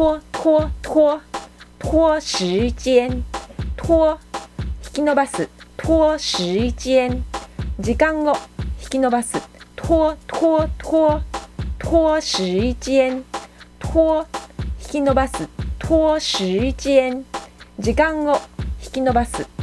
拖拖拖拖時間拖引き伸ばす拖時間時間を引き伸ばす拖拖拖拖時間拖引き伸ばす拖時間時間を引き伸ばす。